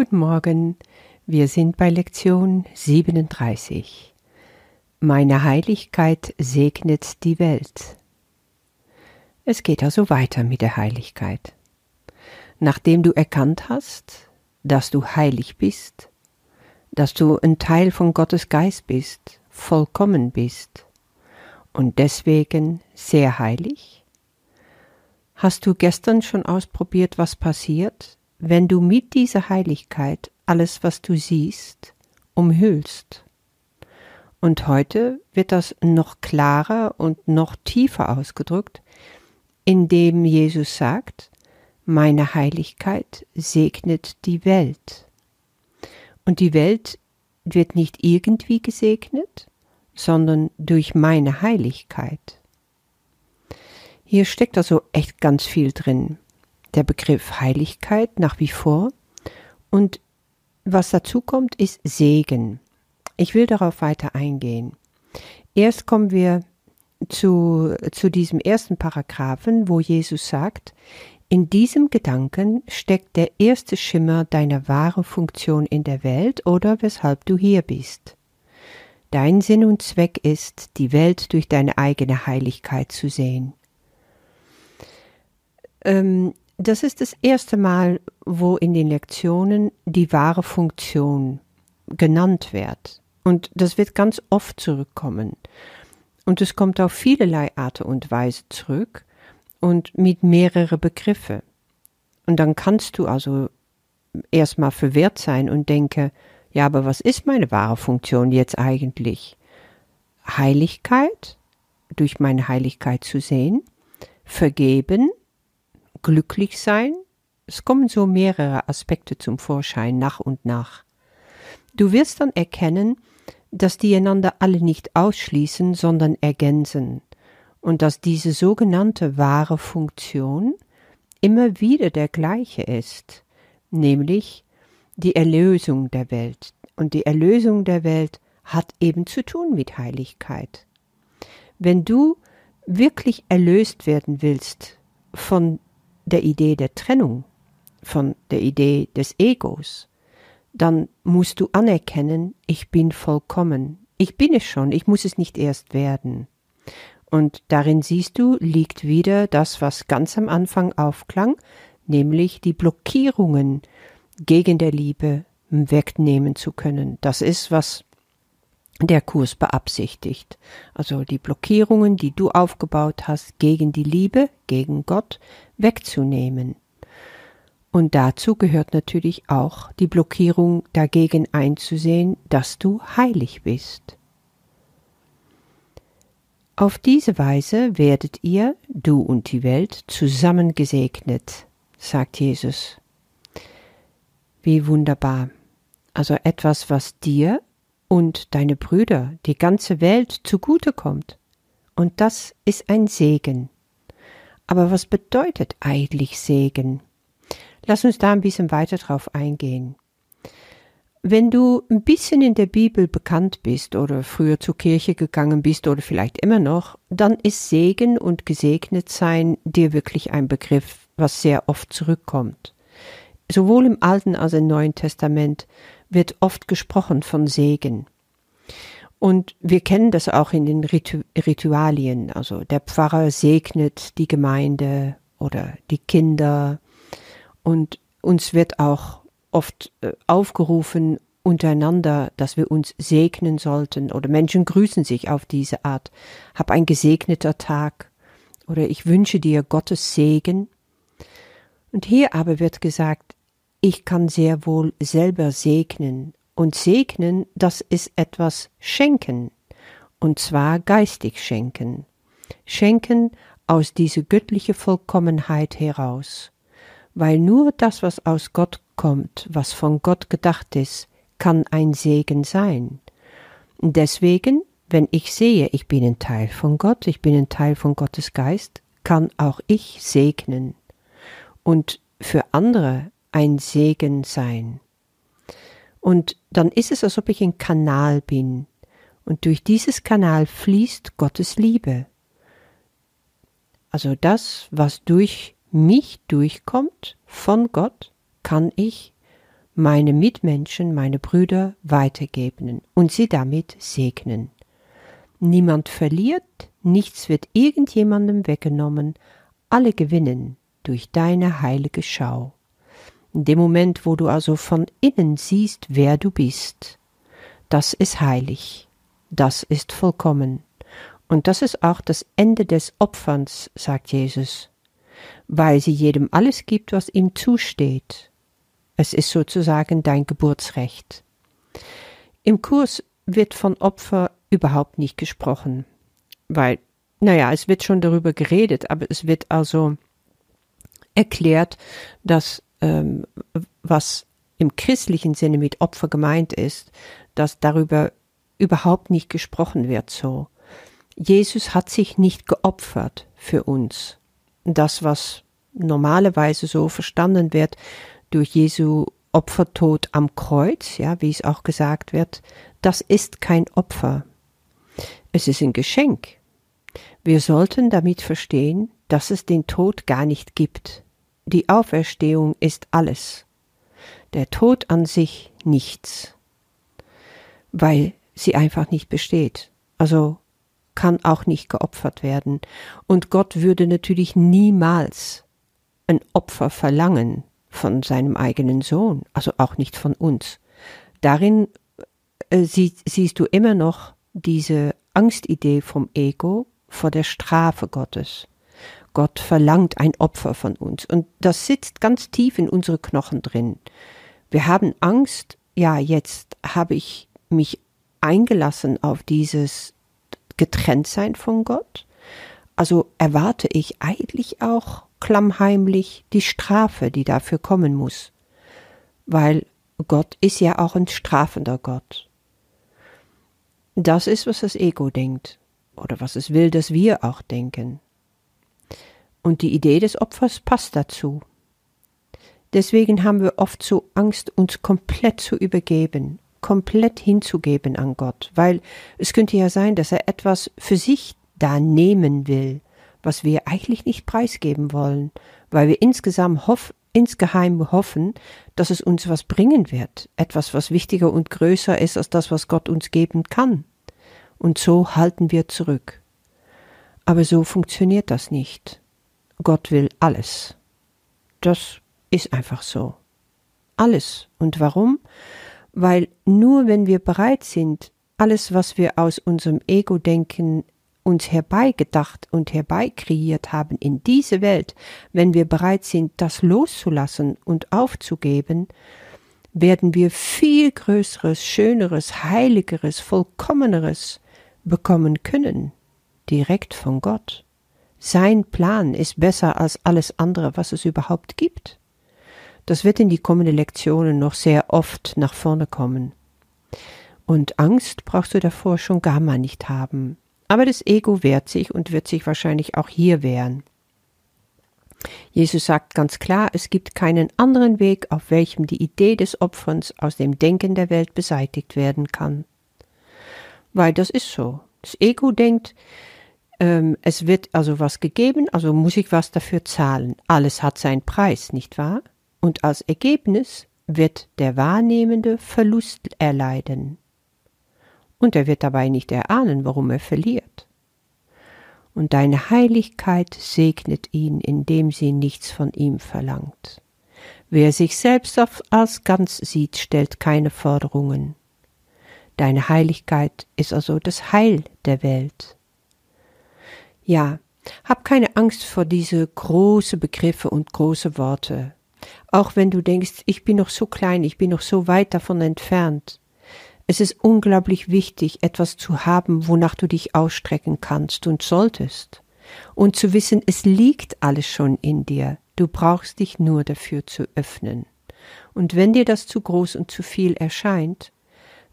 Guten Morgen, wir sind bei Lektion 37. Meine Heiligkeit segnet die Welt. Es geht also weiter mit der Heiligkeit. Nachdem du erkannt hast, dass du heilig bist, dass du ein Teil von Gottes Geist bist, vollkommen bist und deswegen sehr heilig, hast du gestern schon ausprobiert, was passiert, wenn du mit dieser Heiligkeit alles, was du siehst, umhüllst. Und heute wird das noch klarer und noch tiefer ausgedrückt, indem Jesus sagt, meine Heiligkeit segnet die Welt. Und die Welt wird nicht irgendwie gesegnet, sondern durch meine Heiligkeit. Hier steckt also echt ganz viel drin der Begriff Heiligkeit nach wie vor und was dazu kommt, ist Segen. Ich will darauf weiter eingehen. Erst kommen wir zu, zu diesem ersten Paragraphen, wo Jesus sagt, in diesem Gedanken steckt der erste Schimmer deiner wahren Funktion in der Welt oder weshalb du hier bist. Dein Sinn und Zweck ist, die Welt durch deine eigene Heiligkeit zu sehen. Ähm, das ist das erste Mal, wo in den Lektionen die wahre Funktion genannt wird. Und das wird ganz oft zurückkommen. Und es kommt auf vielerlei Art und Weise zurück und mit mehrere Begriffe. Und dann kannst du also erstmal verwirrt sein und denke, ja, aber was ist meine wahre Funktion jetzt eigentlich? Heiligkeit, durch meine Heiligkeit zu sehen, vergeben, glücklich sein? Es kommen so mehrere Aspekte zum Vorschein nach und nach. Du wirst dann erkennen, dass die einander alle nicht ausschließen, sondern ergänzen, und dass diese sogenannte wahre Funktion immer wieder der gleiche ist, nämlich die Erlösung der Welt. Und die Erlösung der Welt hat eben zu tun mit Heiligkeit. Wenn du wirklich erlöst werden willst von der Idee der Trennung, von der Idee des Egos, dann musst du anerkennen, ich bin vollkommen. Ich bin es schon, ich muss es nicht erst werden. Und darin siehst du, liegt wieder das, was ganz am Anfang aufklang, nämlich die Blockierungen gegen der Liebe wegnehmen zu können. Das ist, was der Kurs beabsichtigt. Also die Blockierungen, die du aufgebaut hast gegen die Liebe, gegen Gott, wegzunehmen. Und dazu gehört natürlich auch die Blockierung dagegen einzusehen, dass du heilig bist. Auf diese Weise werdet ihr, du und die Welt, zusammen gesegnet, sagt Jesus. Wie wunderbar. Also etwas, was dir und deine Brüder, die ganze Welt zugute kommt. Und das ist ein Segen. Aber was bedeutet eigentlich Segen? Lass uns da ein bisschen weiter drauf eingehen. Wenn du ein bisschen in der Bibel bekannt bist oder früher zur Kirche gegangen bist oder vielleicht immer noch, dann ist Segen und gesegnet sein dir wirklich ein Begriff, was sehr oft zurückkommt. Sowohl im Alten als auch im Neuen Testament wird oft gesprochen von Segen. Und wir kennen das auch in den Ritu Ritualien. Also der Pfarrer segnet die Gemeinde oder die Kinder. Und uns wird auch oft äh, aufgerufen untereinander, dass wir uns segnen sollten. Oder Menschen grüßen sich auf diese Art. Hab ein gesegneter Tag. Oder ich wünsche dir Gottes Segen. Und hier aber wird gesagt, ich kann sehr wohl selber segnen. Und segnen, das ist etwas schenken. Und zwar geistig schenken. Schenken aus dieser göttlichen Vollkommenheit heraus. Weil nur das, was aus Gott kommt, was von Gott gedacht ist, kann ein Segen sein. Deswegen, wenn ich sehe, ich bin ein Teil von Gott, ich bin ein Teil von Gottes Geist, kann auch ich segnen und für andere ein Segen sein. Und dann ist es, als ob ich ein Kanal bin. Und durch dieses Kanal fließt Gottes Liebe. Also das, was durch mich durchkommt von Gott, kann ich meine Mitmenschen, meine Brüder weitergeben und sie damit segnen. Niemand verliert, nichts wird irgendjemandem weggenommen, alle gewinnen durch deine heilige Schau. In dem Moment, wo du also von innen siehst, wer du bist, das ist heilig, das ist vollkommen. Und das ist auch das Ende des Opferns, sagt Jesus, weil sie jedem alles gibt, was ihm zusteht. Es ist sozusagen dein Geburtsrecht. Im Kurs wird von Opfer überhaupt nicht gesprochen, weil, naja, es wird schon darüber geredet, aber es wird also erklärt, dass ähm, was im christlichen Sinne mit Opfer gemeint ist, dass darüber überhaupt nicht gesprochen wird so. Jesus hat sich nicht geopfert für uns. Das, was normalerweise so verstanden wird durch Jesu Opfertod am Kreuz, ja, wie es auch gesagt wird, das ist kein Opfer. Es ist ein Geschenk. Wir sollten damit verstehen, dass es den Tod gar nicht gibt. Die Auferstehung ist alles. Der Tod an sich nichts. Weil sie einfach nicht besteht. Also kann auch nicht geopfert werden. Und Gott würde natürlich niemals ein Opfer verlangen von seinem eigenen Sohn, also auch nicht von uns. Darin äh, sie, siehst du immer noch diese Angstidee vom Ego vor der Strafe Gottes. Gott verlangt ein Opfer von uns. Und das sitzt ganz tief in unsere Knochen drin. Wir haben Angst, ja, jetzt habe ich mich eingelassen auf dieses Getrenntsein von Gott. Also erwarte ich eigentlich auch klammheimlich die Strafe, die dafür kommen muss. Weil Gott ist ja auch ein strafender Gott. Das ist, was das Ego denkt oder was es will, dass wir auch denken. Und die Idee des Opfers passt dazu. Deswegen haben wir oft so Angst, uns komplett zu übergeben, komplett hinzugeben an Gott, weil es könnte ja sein, dass er etwas für sich da nehmen will, was wir eigentlich nicht preisgeben wollen, weil wir insgesamt hoff, insgeheim hoffen, dass es uns was bringen wird, etwas, was wichtiger und größer ist als das, was Gott uns geben kann. Und so halten wir zurück. Aber so funktioniert das nicht. Gott will alles. Das ist einfach so. Alles. Und warum? Weil nur wenn wir bereit sind, alles, was wir aus unserem Ego-Denken uns herbeigedacht und herbeikreiert haben in diese Welt, wenn wir bereit sind, das loszulassen und aufzugeben, werden wir viel größeres, schöneres, heiligeres, vollkommeneres bekommen können, direkt von Gott. Sein Plan ist besser als alles andere, was es überhaupt gibt. Das wird in die kommenden Lektionen noch sehr oft nach vorne kommen. Und Angst brauchst du davor schon gar mal nicht haben. Aber das Ego wehrt sich und wird sich wahrscheinlich auch hier wehren. Jesus sagt ganz klar, es gibt keinen anderen Weg, auf welchem die Idee des Opferns aus dem Denken der Welt beseitigt werden kann. Weil das ist so. Das Ego denkt, ähm, es wird also was gegeben, also muss ich was dafür zahlen. Alles hat seinen Preis, nicht wahr? Und als Ergebnis wird der Wahrnehmende Verlust erleiden. Und er wird dabei nicht erahnen, warum er verliert. Und deine Heiligkeit segnet ihn, indem sie nichts von ihm verlangt. Wer sich selbst als ganz sieht, stellt keine Forderungen. Deine Heiligkeit ist also das Heil der Welt. Ja, hab keine Angst vor diese große Begriffe und große Worte. Auch wenn du denkst, ich bin noch so klein, ich bin noch so weit davon entfernt. Es ist unglaublich wichtig, etwas zu haben, wonach du dich ausstrecken kannst und solltest. Und zu wissen, es liegt alles schon in dir. Du brauchst dich nur dafür zu öffnen. Und wenn dir das zu groß und zu viel erscheint,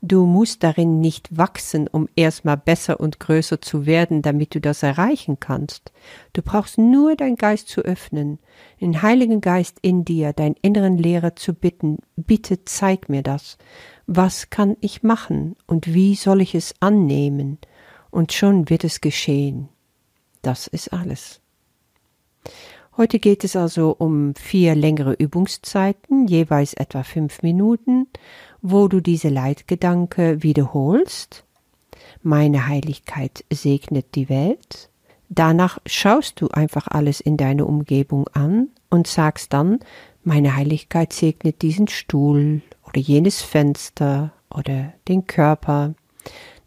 Du musst darin nicht wachsen, um erstmal besser und größer zu werden, damit du das erreichen kannst. Du brauchst nur dein Geist zu öffnen, den Heiligen Geist in dir, deinen inneren Lehrer zu bitten, bitte zeig mir das. Was kann ich machen und wie soll ich es annehmen? Und schon wird es geschehen. Das ist alles. Heute geht es also um vier längere Übungszeiten, jeweils etwa fünf Minuten, wo du diese Leitgedanke wiederholst. Meine Heiligkeit segnet die Welt. Danach schaust du einfach alles in deiner Umgebung an und sagst dann, meine Heiligkeit segnet diesen Stuhl oder jenes Fenster oder den Körper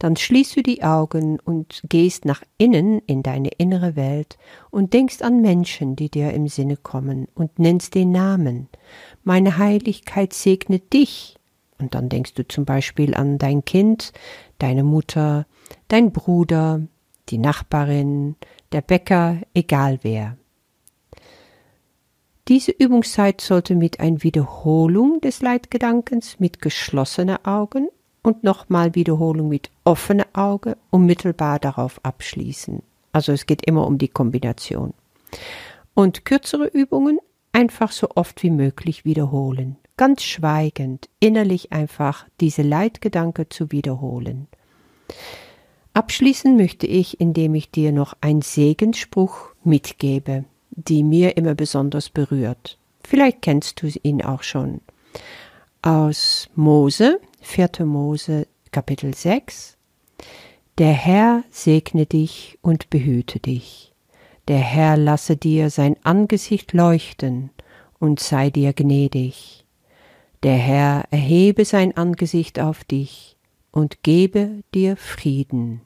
dann schließt du die Augen und gehst nach innen in deine innere Welt und denkst an Menschen, die dir im Sinne kommen und nennst den Namen. Meine Heiligkeit segnet dich. Und dann denkst du zum Beispiel an dein Kind, deine Mutter, dein Bruder, die Nachbarin, der Bäcker, egal wer. Diese Übungszeit sollte mit einer Wiederholung des Leitgedankens mit geschlossenen Augen und nochmal Wiederholung mit offenem Auge unmittelbar darauf abschließen. Also es geht immer um die Kombination. Und kürzere Übungen einfach so oft wie möglich wiederholen. Ganz schweigend, innerlich einfach diese Leitgedanke zu wiederholen. Abschließen möchte ich, indem ich dir noch einen Segensspruch mitgebe, die mir immer besonders berührt. Vielleicht kennst du ihn auch schon. Aus Mose, 4. Mose Kapitel 6 Der Herr segne dich und behüte dich. Der Herr lasse dir sein Angesicht leuchten und sei dir gnädig. Der Herr erhebe sein Angesicht auf dich und gebe dir Frieden.